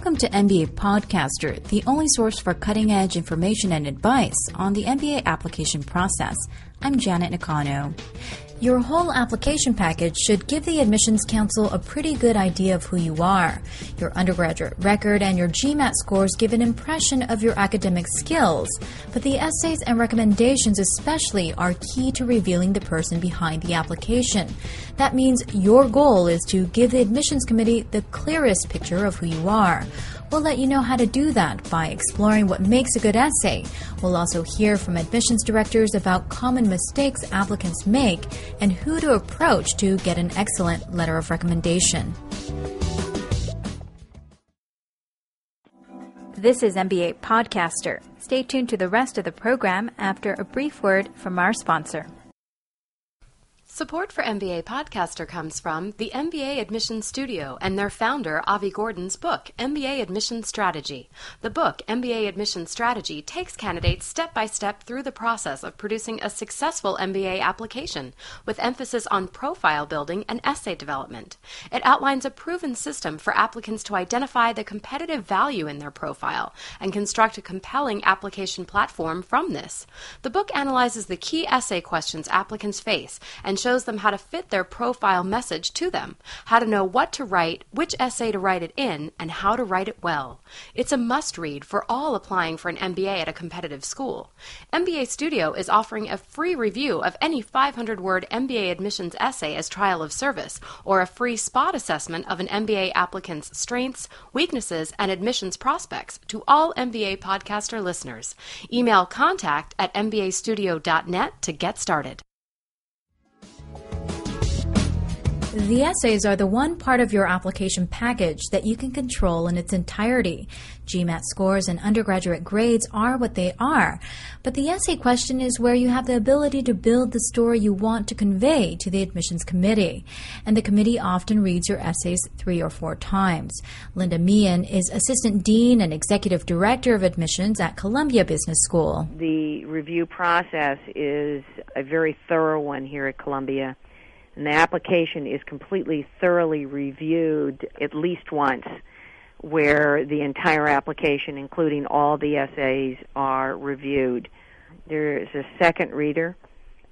Welcome to MBA Podcaster, the only source for cutting edge information and advice on the MBA application process. I'm Janet Nakano. Your whole application package should give the Admissions Council a pretty good idea of who you are. Your undergraduate record and your GMAT scores give an impression of your academic skills, but the essays and recommendations, especially, are key to revealing the person behind the application. That means your goal is to give the Admissions Committee the clearest picture of who you are. We'll let you know how to do that by exploring what makes a good essay. We'll also hear from admissions directors about common mistakes applicants make and who to approach to get an excellent letter of recommendation. This is MBA Podcaster. Stay tuned to the rest of the program after a brief word from our sponsor. Support for MBA Podcaster comes from the MBA Admissions Studio and their founder, Avi Gordon's book, MBA Admissions Strategy. The book, MBA Admissions Strategy, takes candidates step by step through the process of producing a successful MBA application, with emphasis on profile building and essay development. It outlines a proven system for applicants to identify the competitive value in their profile and construct a compelling application platform from this. The book analyzes the key essay questions applicants face and shows shows them how to fit their profile message to them, how to know what to write, which essay to write it in, and how to write it well. It's a must read for all applying for an MBA at a competitive school. MBA Studio is offering a free review of any 500 word MBA admissions essay as trial of service, or a free spot assessment of an MBA applicant's strengths, weaknesses, and admissions prospects to all MBA podcaster listeners. Email contact at mbastudio.net to get started. The essays are the one part of your application package that you can control in its entirety. GMAT scores and undergraduate grades are what they are, but the essay question is where you have the ability to build the story you want to convey to the admissions committee. And the committee often reads your essays three or four times. Linda Meehan is Assistant Dean and Executive Director of Admissions at Columbia Business School. The review process is a very thorough one here at Columbia and the application is completely thoroughly reviewed at least once where the entire application including all the essays are reviewed. There is a second reader.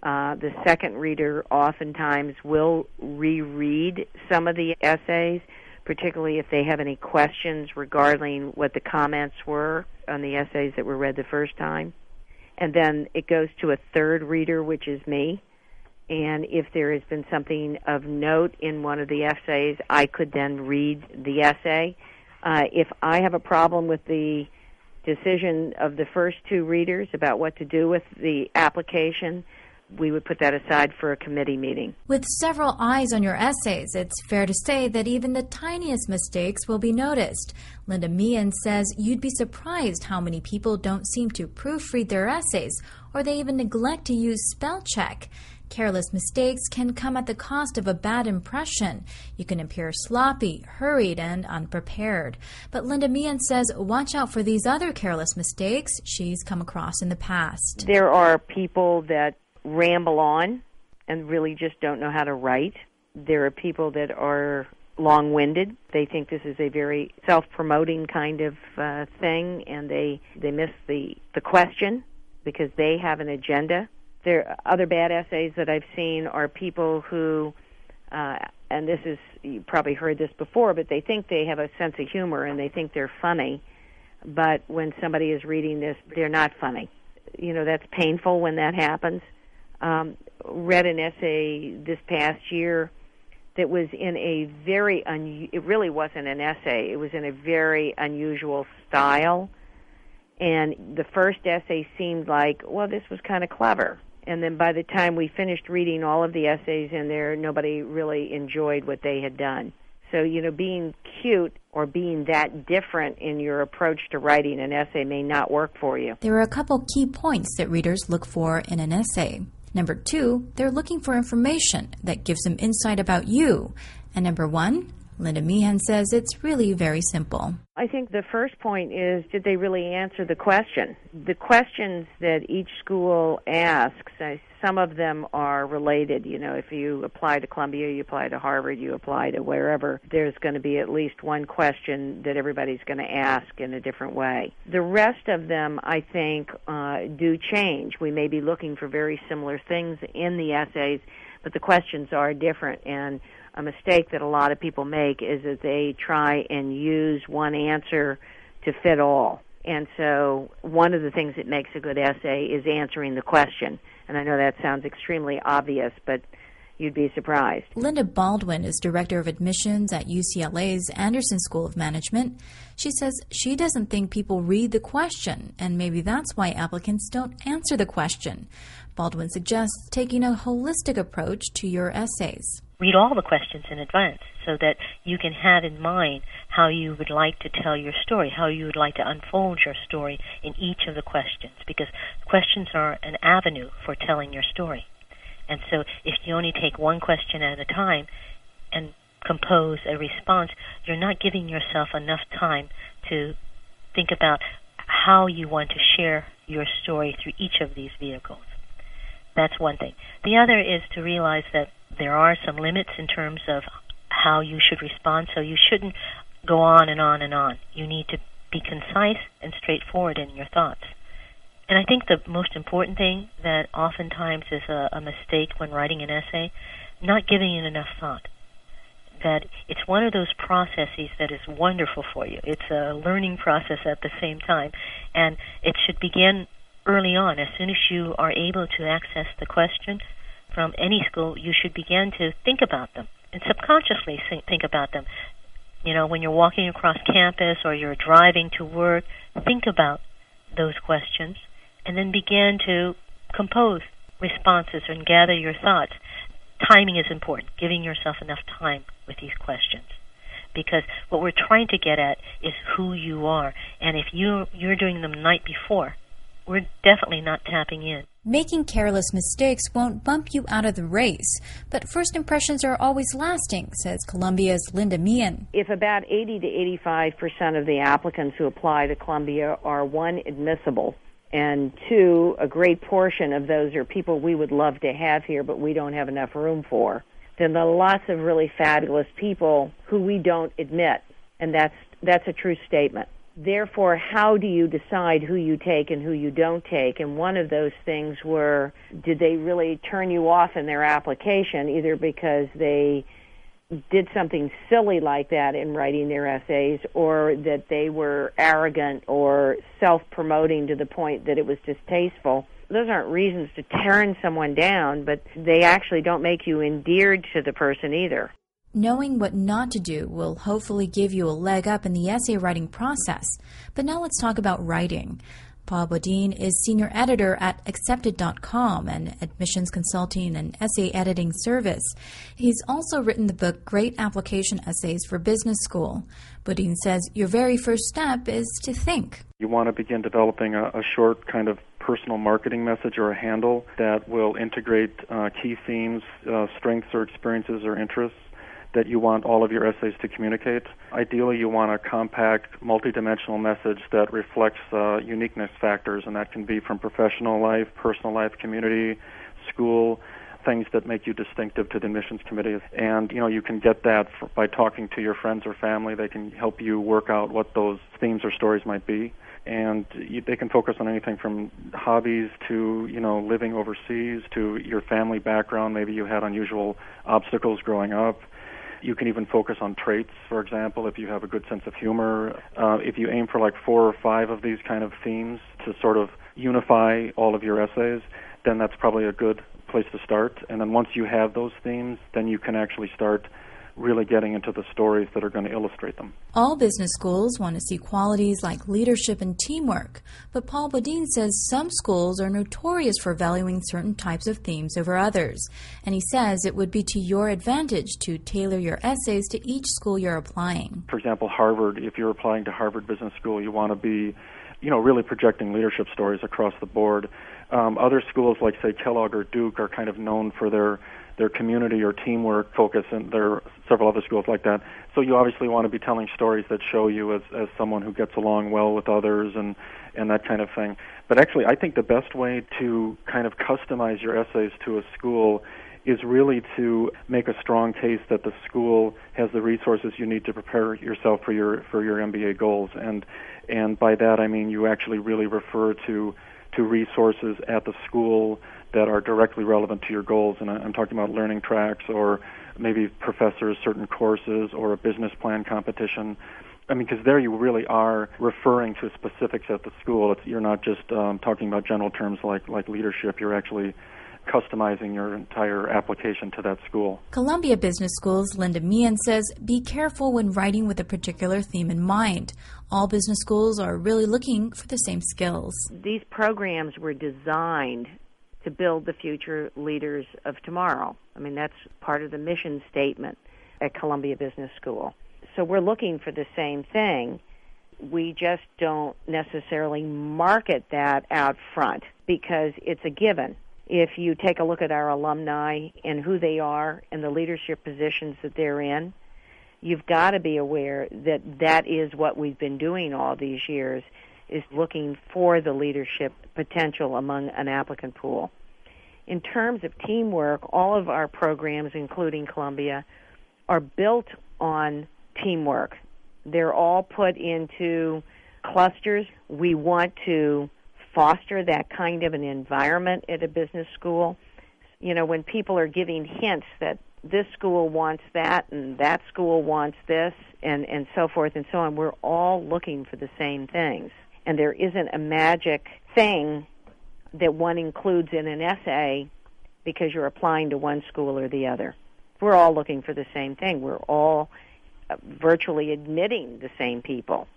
Uh, the second reader oftentimes will reread some of the essays particularly if they have any questions regarding what the comments were on the essays that were read the first time. And then it goes to a third reader which is me. And if there has been something of note in one of the essays, I could then read the essay. Uh, if I have a problem with the decision of the first two readers about what to do with the application, we would put that aside for a committee meeting. With several eyes on your essays, it's fair to say that even the tiniest mistakes will be noticed. Linda Meehan says you'd be surprised how many people don't seem to proofread their essays or they even neglect to use spell check. Careless mistakes can come at the cost of a bad impression. You can appear sloppy, hurried, and unprepared. But Linda Meehan says watch out for these other careless mistakes she's come across in the past. There are people that ramble on and really just don't know how to write. There are people that are long winded. They think this is a very self promoting kind of uh, thing and they, they miss the, the question because they have an agenda there other bad essays that I've seen are people who uh, and this is you probably heard this before, but they think they have a sense of humor and they think they're funny, but when somebody is reading this, they're not funny. You know that's painful when that happens. Um, read an essay this past year that was in a very un. It really wasn't an essay. It was in a very unusual style, and the first essay seemed like, well, this was kind of clever and then by the time we finished reading all of the essays in there, nobody really enjoyed what they had done. So, you know, being cute or being that different in your approach to writing an essay may not work for you. There are a couple key points that readers look for in an essay. Number two, they're looking for information that gives them insight about you. And number one, Linda Meehan says it's really very simple. I think the first point is did they really answer the question? The questions that each school asks, some of them are related. You know, if you apply to Columbia, you apply to Harvard, you apply to wherever, there's going to be at least one question that everybody's going to ask in a different way. The rest of them, I think, uh, do change. We may be looking for very similar things in the essays, but the questions are different. And a mistake that a lot of people make is that they try and use one answer to fit all. And so, one of the things that makes a good essay is answering the question. And I know that sounds extremely obvious, but you'd be surprised. Linda Baldwin is director of admissions at UCLA's Anderson School of Management. She says she doesn't think people read the question, and maybe that's why applicants don't answer the question. Baldwin suggests taking a holistic approach to your essays read all the questions in advance so that you can have in mind how you would like to tell your story, how you would like to unfold your story in each of the questions, because questions are an avenue for telling your story. And so if you only take one question at a time and compose a response, you're not giving yourself enough time to think about how you want to share your story through each of these vehicles. That's one thing. The other is to realize that there are some limits in terms of how you should respond, so you shouldn't go on and on and on. You need to be concise and straightforward in your thoughts. And I think the most important thing that oftentimes is a, a mistake when writing an essay, not giving it enough thought. That it's one of those processes that is wonderful for you. It's a learning process at the same time, and it should begin early on. As soon as you are able to access the question, from any school, you should begin to think about them and subconsciously think about them. You know, when you're walking across campus or you're driving to work, think about those questions and then begin to compose responses and gather your thoughts. Timing is important, giving yourself enough time with these questions. Because what we're trying to get at is who you are. And if you you're doing them the night before, we're definitely not tapping in. Making careless mistakes won't bump you out of the race, but first impressions are always lasting, says Columbia's Linda Meehan. If about 80 to 85 percent of the applicants who apply to Columbia are one admissible, and two, a great portion of those are people we would love to have here, but we don't have enough room for, then there are lots of really fabulous people who we don't admit, and that's that's a true statement therefore, how do you decide who you take and who you don't take? And one of those things were did they really turn you off in their application, either because they did something silly like that in writing their essays, or that they were arrogant or self promoting to the point that it was distasteful? Those aren't reasons to turn someone down, but they actually don't make you endeared to the person either. Knowing what not to do will hopefully give you a leg up in the essay writing process. But now let's talk about writing. Paul Bodine is senior editor at accepted.com, an admissions consulting and essay editing service. He's also written the book Great Application Essays for Business School. Bodine says your very first step is to think. You want to begin developing a, a short kind of personal marketing message or a handle that will integrate uh, key themes, uh, strengths or experiences or interests that you want all of your essays to communicate. Ideally, you want a compact, multidimensional message that reflects uh, uniqueness factors, and that can be from professional life, personal life, community, school, things that make you distinctive to the admissions committee. And you know, you can get that by talking to your friends or family. They can help you work out what those themes or stories might be and you, they can focus on anything from hobbies to you know living overseas to your family background. Maybe you had unusual obstacles growing up. You can even focus on traits, for example, if you have a good sense of humor. Uh, if you aim for like four or five of these kind of themes to sort of unify all of your essays, then that's probably a good place to start. And then once you have those themes, then you can actually start really getting into the stories that are going to illustrate them. All business schools want to see qualities like leadership and teamwork, but Paul Bodine says some schools are notorious for valuing certain types of themes over others, and he says it would be to your advantage to tailor your essays to each school you're applying. For example, Harvard, if you're applying to Harvard Business School, you want to be you know, really projecting leadership stories across the board. Um, other schools, like say Kellogg or Duke, are kind of known for their their community or teamwork focus, and there are several other schools like that. So you obviously want to be telling stories that show you as as someone who gets along well with others and and that kind of thing. But actually, I think the best way to kind of customize your essays to a school is really to make a strong case that the school has the resources you need to prepare yourself for your for your MBA goals and and by that I mean you actually really refer to to resources at the school that are directly relevant to your goals and I'm talking about learning tracks or maybe professors certain courses or a business plan competition I mean, because there you really are referring to specifics at the school. It's, you're not just um, talking about general terms like like leadership. You're actually customizing your entire application to that school. Columbia Business School's Linda Meehan says be careful when writing with a particular theme in mind. All business schools are really looking for the same skills. These programs were designed to build the future leaders of tomorrow. I mean, that's part of the mission statement at Columbia Business School. So we're looking for the same thing. We just don't necessarily market that out front because it's a given if you take a look at our alumni and who they are and the leadership positions that they're in, you've got to be aware that that is what we've been doing all these years is looking for the leadership potential among an applicant pool. In terms of teamwork, all of our programs, including Columbia, are built on teamwork. They're all put into clusters. We want to foster that kind of an environment at a business school. You know, when people are giving hints that this school wants that and that school wants this and and so forth and so on, we're all looking for the same things. And there isn't a magic thing that one includes in an essay because you're applying to one school or the other. We're all looking for the same thing. We're all uh, virtually admitting the same people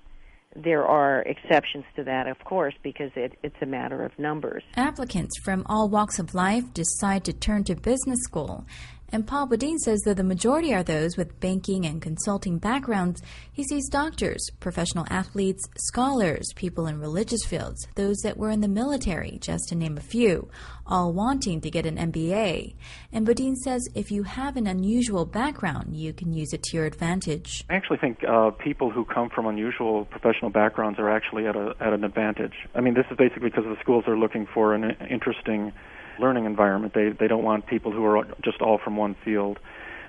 there are exceptions to that, of course, because it, it's a matter of numbers. Applicants from all walks of life decide to turn to business school and Paul Bodine says that the majority are those with banking and consulting backgrounds. He sees doctors, professional athletes, scholars, people in religious fields, those that were in the military, just to name a few, all wanting to get an MBA. And Bodine says if you have an unusual background, you can use it to your advantage. I actually think uh, people who come from unusual professional backgrounds are actually at, a, at an advantage. I mean, this is basically because the schools are looking for an interesting learning environment. They they don't want people who are just all from one field.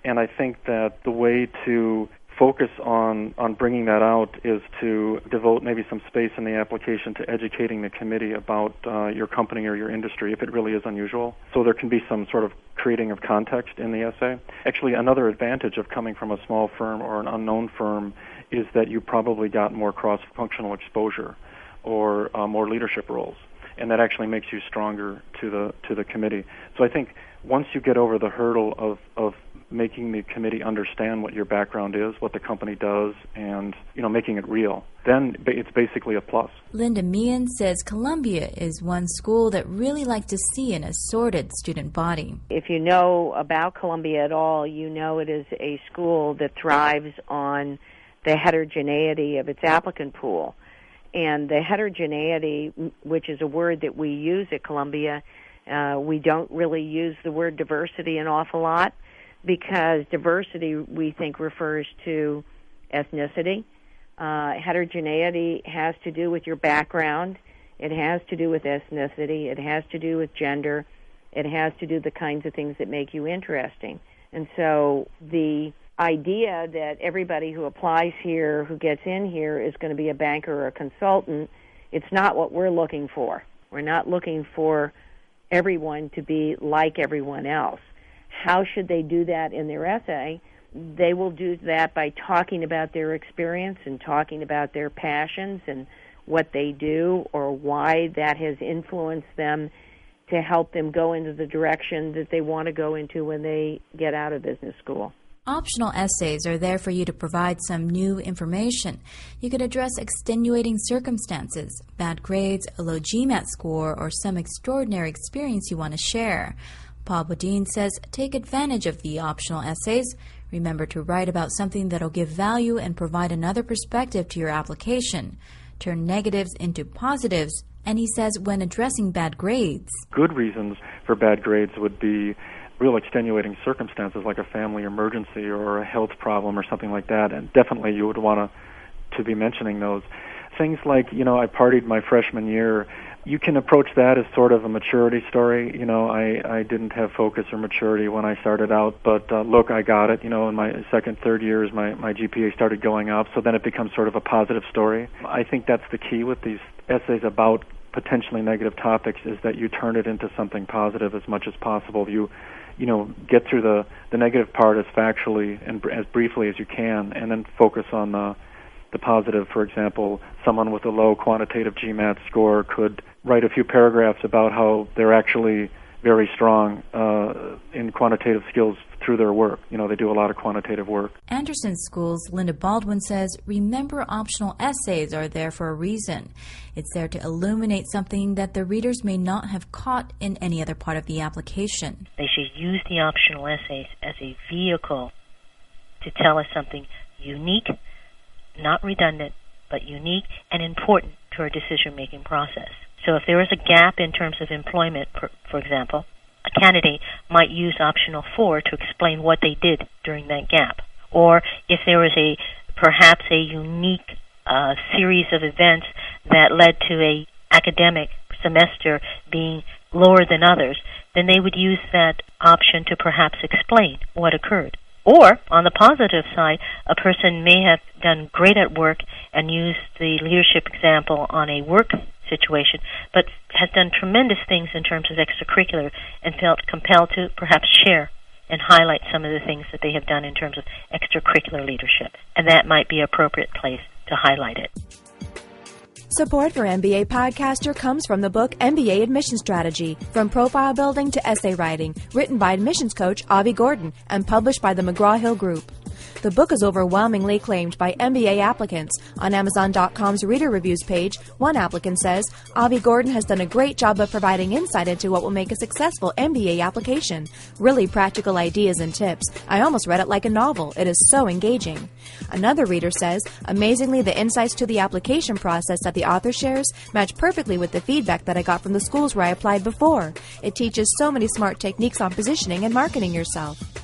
And I think that the way to focus on on bringing that out is to devote maybe some space in the application to educating the committee about uh, your company or your industry if it really is unusual. So there can be some sort of creating of context in the essay. Actually, another advantage of coming from a small firm or an unknown firm is that you probably got more cross-functional exposure or uh, more leadership roles and that actually makes you stronger to the to the committee. So I think once you get over the hurdle of of making the committee understand what your background is, what the company does, and you know making it real, then it's basically a plus. Linda Meehan says Columbia is one school that really like to see an assorted student body. If you know about Columbia at all, you know it is a school that thrives on the heterogeneity of its applicant pool and the heterogeneity, which is a word that we use at Columbia, uh, we don't really use the word diversity an awful lot because diversity we think refers to ethnicity. Uh, heterogeneity has to do with your background. It has to do with ethnicity. It has to do with gender. It has to do the kinds of things that make you interesting. And so the idea that everybody who applies here, who gets in here, is going to be a banker or a consultant, it's not what we're looking for. We're not looking for everyone to be like everyone else. How should they do that in their essay? They will do that by talking about their experience and talking about their passions and what they do or why that has influenced them to help them go into the direction that they want to go into when they get out of business school. Optional essays are there for you to provide some new information. You could address extenuating circumstances, bad grades, a low GMAT score, or some extraordinary experience you want to share. Paul Bodine says take advantage of the optional essays. Remember to write about something that'll give value and provide another perspective to your application. Turn negatives into positives And he says when addressing bad grades, good reasons for bad grades would be real extenuating circumstances like a family emergency or a health problem or something like that. And definitely you would want to, to be mentioning those. Things like, you know, I partied my freshman year you can approach that as sort of a maturity story. You know, I I didn't have focus or maturity when I started out, but uh, look, I got it. You know, in my second, third years, my my GPA started going up, so then it becomes sort of a positive story. I think that's the key with these essays about potentially negative topics is that you turn it into something positive as much as possible. You you know get through the the negative part as factually and as briefly as you can, and then focus on the the positive. For example, someone with a low quantitative GMAT score could write a few paragraphs about how they're actually very strong uh, in quantitative skills through their work. You know, they do a lot of quantitative work. Anderson School's Linda Baldwin says, remember optional essays are there for a reason. It's there to illuminate something that the readers may not have caught in any other part of the application. They should use the optional essays as a vehicle to tell us something unique not redundant, but unique and important to our decision making process. So if there is a gap in terms of employment, for, for example, a candidate might use optional 4 to explain what they did during that gap. Or if there was a perhaps a unique uh, series of events that led to a academic semester being lower than others, then they would use that option to perhaps explain what occurred. Or, on the positive side, a person may have done great at work and used the leadership example on a work situation, but has done tremendous things in terms of extracurricular and felt compelled to perhaps share and highlight some of the things that they have done in terms of extracurricular leadership. And that might be appropriate place to highlight it. Support for MBA Podcaster comes from the book MBA Admission Strategy From Profile Building to Essay Writing, written by admissions coach Avi Gordon and published by the McGraw Hill Group. The book is overwhelmingly claimed by MBA applicants. On Amazon.com's reader reviews page, one applicant says, Avi Gordon has done a great job of providing insight into what will make a successful MBA application. Really practical ideas and tips. I almost read it like a novel. It is so engaging. Another reader says, amazingly, the insights to the application process that the author shares match perfectly with the feedback that I got from the schools where I applied before. It teaches so many smart techniques on positioning and marketing yourself.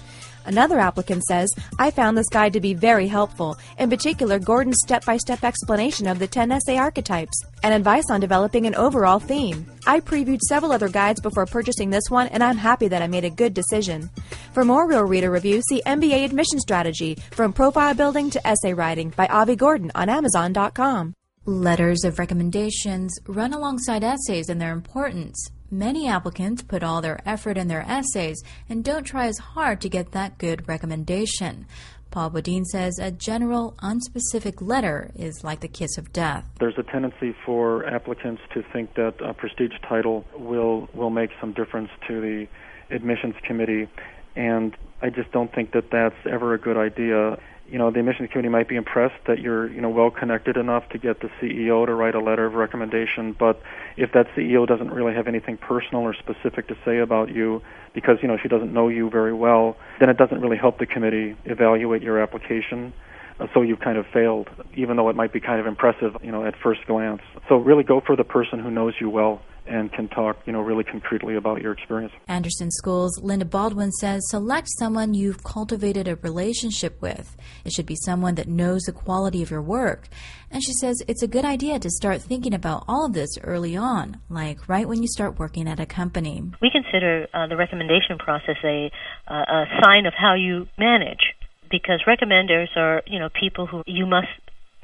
Another applicant says, I found this guide to be very helpful, in particular Gordon's step by step explanation of the 10 essay archetypes and advice on developing an overall theme. I previewed several other guides before purchasing this one, and I'm happy that I made a good decision. For more Real Reader reviews, see MBA Admission Strategy From Profile Building to Essay Writing by Avi Gordon on Amazon.com. Letters of recommendations run alongside essays and their importance. Many applicants put all their effort in their essays and don't try as hard to get that good recommendation. Paul Bodine says a general, unspecific letter is like the kiss of death. There's a tendency for applicants to think that a prestige title will will make some difference to the admissions committee, and I just don't think that that's ever a good idea you know, the admissions committee might be impressed that you're, you know, well connected enough to get the CEO to write a letter of recommendation. But if that CEO doesn't really have anything personal or specific to say about you, because you know she doesn't know you very well, then it doesn't really help the committee evaluate your application. Uh, so you've kind of failed, even though it might be kind of impressive, you know, at first glance. So really go for the person who knows you well and can talk, you know, really concretely about your experience. Anderson Schools Linda Baldwin says select someone you've cultivated a relationship with. It should be someone that knows the quality of your work. And she says it's a good idea to start thinking about all of this early on, like right when you start working at a company. We consider uh, the recommendation process a, uh, a sign of how you manage because recommenders are, you know, people who you must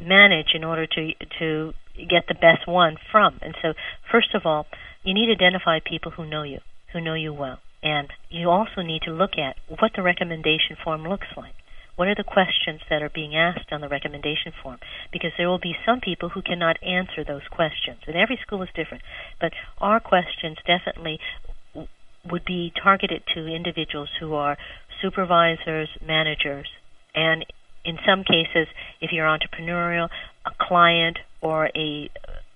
manage in order to to get the best one from. And so, first of all, you need to identify people who know you, who know you well. And you also need to look at what the recommendation form looks like. What are the questions that are being asked on the recommendation form? Because there will be some people who cannot answer those questions. And every school is different. But our questions definitely would be targeted to individuals who are supervisors, managers, and in some cases, if you're entrepreneurial, a client or a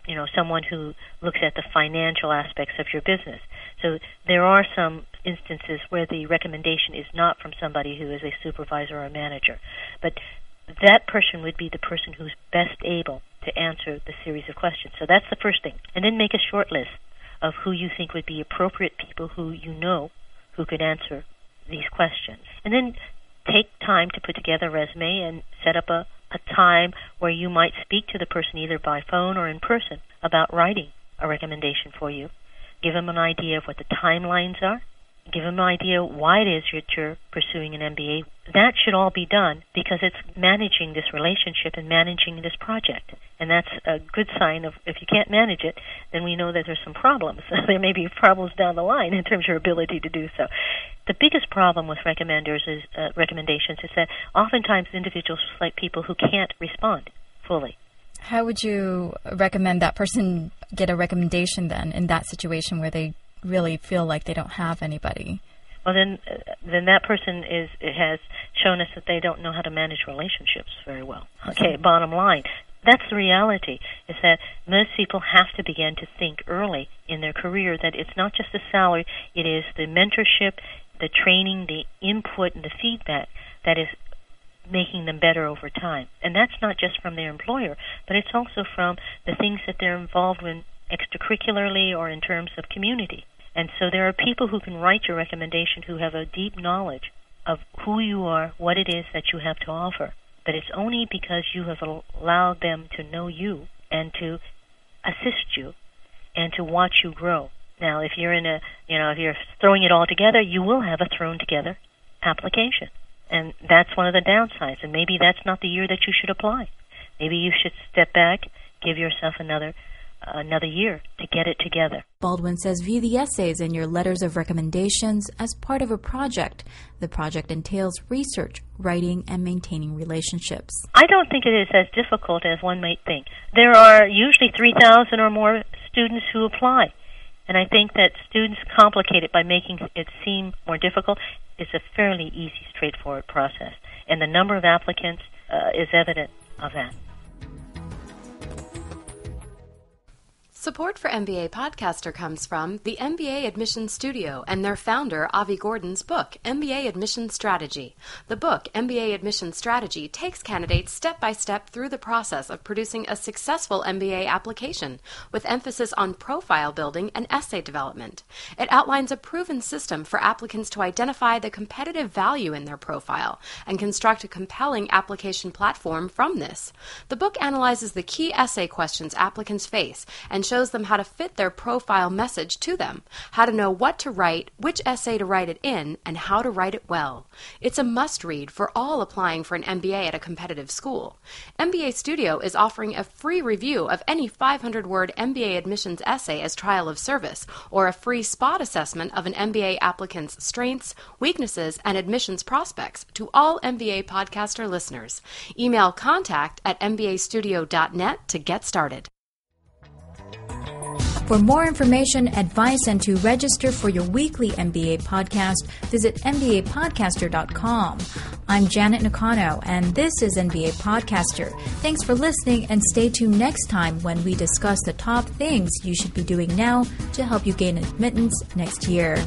you know someone who looks at the financial aspects of your business. So there are some instances where the recommendation is not from somebody who is a supervisor or a manager, but that person would be the person who's best able to answer the series of questions. So that's the first thing. And then make a short list of who you think would be appropriate people who you know who could answer these questions. And then take time to put together a resume and set up a, a time where you might speak to the person either by phone or in person about writing a recommendation for you. Give them an idea of what the timelines are give them an idea why it is that you're pursuing an MBA. That should all be done because it's managing this relationship and managing this project. And that's a good sign of if you can't manage it, then we know that there's some problems. there may be problems down the line in terms of your ability to do so. The biggest problem with recommenders is uh, recommendations is that oftentimes individuals select people who can't respond fully. How would you recommend that person get a recommendation then in that situation where they really feel like they don't have anybody. Well, then, uh, then that person is has shown us that they don't know how to manage relationships very well. Okay, bottom line, that's the reality. Is that most people have to begin to think early in their career that it's not just the salary; it is the mentorship, the training, the input, and the feedback that is making them better over time. And that's not just from their employer, but it's also from the things that they're involved in extracurricularly or in terms of community. And so there are people who can write your recommendation who have a deep knowledge of who you are, what it is that you have to offer. But it's only because you have allowed them to know you and to assist you and to watch you grow. Now, if you're in a, you know, if you're throwing it all together, you will have a thrown together application. And that's one of the downsides. And maybe that's not the year that you should apply. Maybe you should step back, give yourself another another year to get it together. Baldwin says view the essays in your letters of recommendations as part of a project. The project entails research, writing, and maintaining relationships. I don't think it is as difficult as one might think. There are usually 3,000 or more students who apply. And I think that students complicate it by making it seem more difficult. It's a fairly easy, straightforward process. And the number of applicants uh, is evident of that. Support for MBA Podcaster comes from the MBA Admission Studio and their founder, Avi Gordon's book, MBA Admission Strategy. The book, MBA Admission Strategy, takes candidates step by step through the process of producing a successful MBA application, with emphasis on profile building and essay development. It outlines a proven system for applicants to identify the competitive value in their profile and construct a compelling application platform from this. The book analyzes the key essay questions applicants face and shows them how to fit their profile message to them, how to know what to write, which essay to write it in, and how to write it well. It's a must read for all applying for an MBA at a competitive school. MBA Studio is offering a free review of any 500 word MBA admissions essay as trial of service, or a free spot assessment of an MBA applicant's strengths, weaknesses, and admissions prospects to all MBA podcaster listeners. Email contact at mbastudio.net to get started. For more information, advice, and to register for your weekly MBA podcast, visit MBApodcaster.com. I'm Janet Nakano, and this is MBA Podcaster. Thanks for listening, and stay tuned next time when we discuss the top things you should be doing now to help you gain admittance next year.